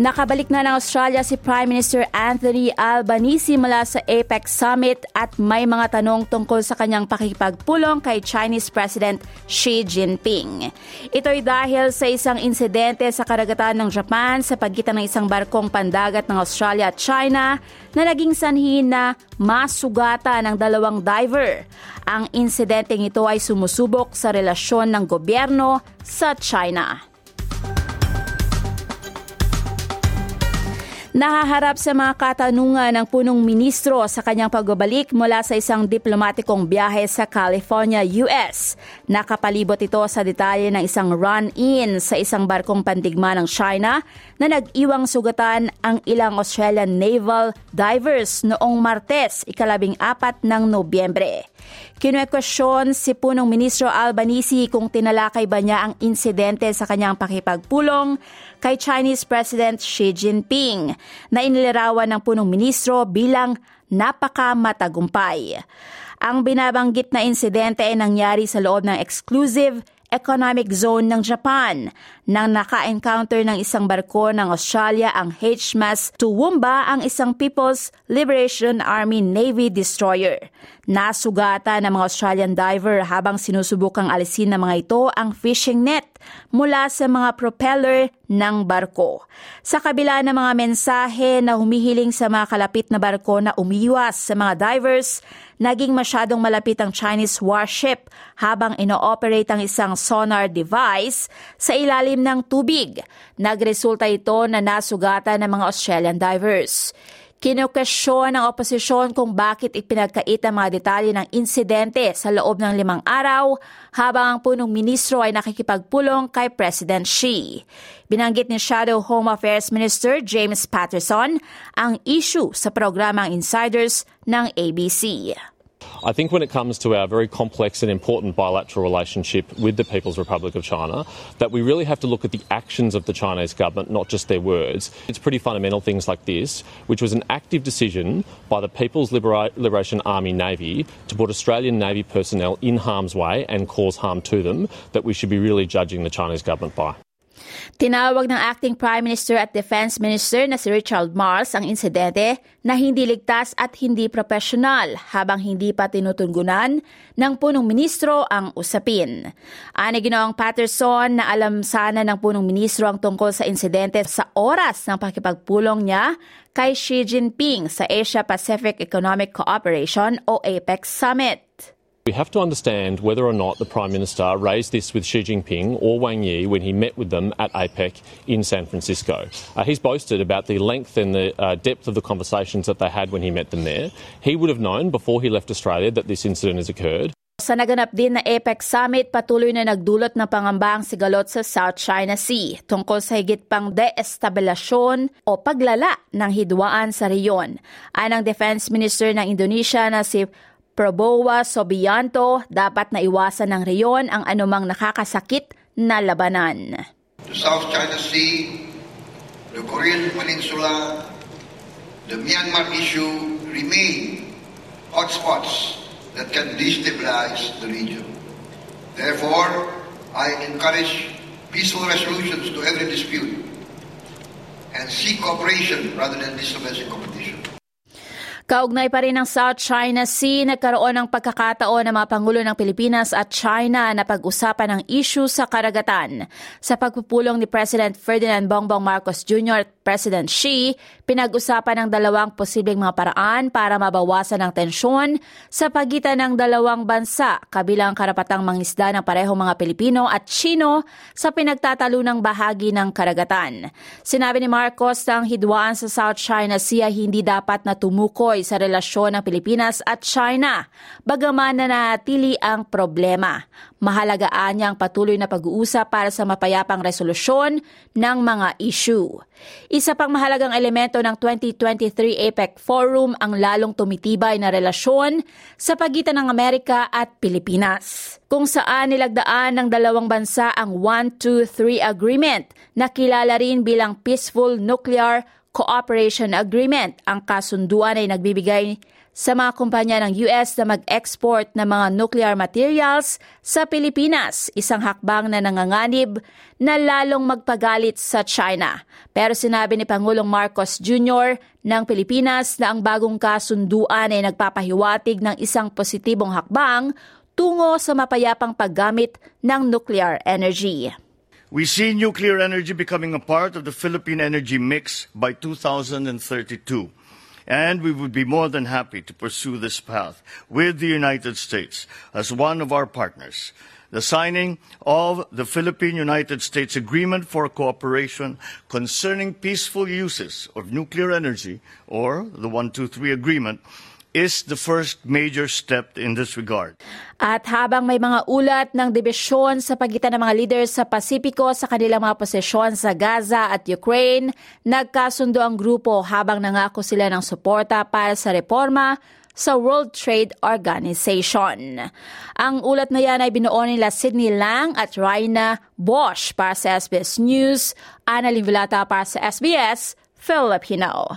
Nakabalik na ng Australia si Prime Minister Anthony Albanese mula sa APEC Summit at may mga tanong tungkol sa kanyang pakikipagpulong kay Chinese President Xi Jinping. Ito'y dahil sa isang insidente sa karagatan ng Japan sa pagitan ng isang barkong pandagat ng Australia at China na naging sanhi na masugata ng dalawang diver. Ang insidenteng ito ay sumusubok sa relasyon ng gobyerno sa China. Nahaharap sa mga katanungan ng punong ministro sa kanyang pagbabalik mula sa isang diplomatikong biyahe sa California, US. Nakapalibot ito sa detalye ng isang run-in sa isang barkong pandigma ng China na nag-iwang sugatan ang ilang Australian naval divers noong Martes, ikalabing apat ng Nobyembre. Kinuekwestiyon si punong ministro Albanese kung tinalakay ba niya ang insidente sa kanyang pakipagpulong kay Chinese President Xi Jinping na inilarawan ng punong ministro bilang napakamatagumpay. Ang binabanggit na insidente ay nangyari sa loob ng exclusive economic zone ng Japan nang naka-encounter ng isang barko ng Australia ang HMAS Toowoomba ang isang People's Liberation Army Navy destroyer. Nasugata ng mga Australian diver habang sinusubukang alisin ng mga ito ang fishing net mula sa mga propeller ng barko. Sa kabila ng mga mensahe na humihiling sa mga kalapit na barko na umiwas sa mga divers, naging masyadong malapit ang Chinese warship habang ino-operate ang isang sonar device sa ilalim ng tubig. Nagresulta ito na nasugatan ng mga Australian divers. Kinukesyon ng oposisyon kung bakit ipinagkait ang mga detalye ng insidente sa loob ng limang araw habang ang punong ministro ay nakikipagpulong kay President Xi. Binanggit ni Shadow Home Affairs Minister James Patterson ang issue sa programang Insiders ng ABC. I think when it comes to our very complex and important bilateral relationship with the People's Republic of China, that we really have to look at the actions of the Chinese government, not just their words. It's pretty fundamental things like this, which was an active decision by the People's Libera- Liberation Army Navy to put Australian Navy personnel in harm's way and cause harm to them, that we should be really judging the Chinese government by. Tinawag ng acting Prime Minister at Defense Minister na si Richard Marles ang insidente na hindi ligtas at hindi profesional habang hindi pa tinutunggunan ng punong ministro ang usapin. Ani ginoong Patterson na alam sana ng punong ministro ang tungkol sa insidente sa oras ng pakipagpulong niya kay Xi Jinping sa Asia Pacific Economic Cooperation o APEC Summit. We have to understand whether or not the Prime Minister raised this with Xi Jinping or Wang Yi when he met with them at APEC in San Francisco. Uh, he's boasted about the length and the uh, depth of the conversations that they had when he met them there. He would have known before he left Australia that this incident has occurred. Sa naganap din na APEC Summit, patuloy na nagdulot ng pangamba ang sigalot sa South China Sea tungkol sa higit pang deestabilasyon o paglala ng hidwaan sa reyon. Anang Defense Minister ng Indonesia na si Proboa Sobianto, dapat na iwasan ng reyon ang anumang nakakasakit na labanan. The South China Sea, the Korean Peninsula, the Myanmar issue remain hotspots that can destabilize the region. Therefore, I encourage peaceful resolutions to every dispute and seek cooperation rather than and competition. Kaugnay pa rin ng South China Sea, nagkaroon ng pagkakataon ng mga Pangulo ng Pilipinas at China na pag-usapan ang issue sa karagatan. Sa pagpupulong ni President Ferdinand Bongbong Marcos Jr. at President Xi, pinag-usapan ng dalawang posibleng mga paraan para mabawasan ang tensyon sa pagitan ng dalawang bansa kabilang karapatang mangisda ng parehong mga Pilipino at Chino sa pinagtatalunang bahagi ng karagatan. Sinabi ni Marcos na hidwaan sa South China Sea hindi dapat na tumukoy sa relasyon ng Pilipinas at China, bagaman na natili ang problema. Mahalagaan niya ang patuloy na pag-uusap para sa mapayapang resolusyon ng mga issue. Isa pang mahalagang elemento ng 2023 APEC Forum ang lalong tumitibay na relasyon sa pagitan ng Amerika at Pilipinas, kung saan nilagdaan ng dalawang bansa ang 1-2-3 Agreement na kilala rin bilang Peaceful Nuclear Cooperation Agreement. Ang kasunduan ay nagbibigay sa mga kumpanya ng US na mag-export ng mga nuclear materials sa Pilipinas, isang hakbang na nanganganib na lalong magpagalit sa China. Pero sinabi ni Pangulong Marcos Jr. ng Pilipinas na ang bagong kasunduan ay nagpapahiwatig ng isang positibong hakbang tungo sa mapayapang paggamit ng nuclear energy. We see nuclear energy becoming a part of the Philippine energy mix by 2032. And we would be more than happy to pursue this path with the United States as one of our partners. The signing of the Philippine United States Agreement for Cooperation concerning peaceful uses of nuclear energy, or the 123 Agreement, is the first major step in this regard. At habang may mga ulat ng dibisyon sa pagitan ng mga leader sa Pasipiko sa kanilang mga posisyon sa Gaza at Ukraine, nagkasundo ang grupo habang nangako sila ng suporta para sa reforma sa World Trade Organization. Ang ulat na yan ay binuo nila Sydney Lang at Raina Bosch para sa SBS News, Ana Limvilata para sa SBS Filipino.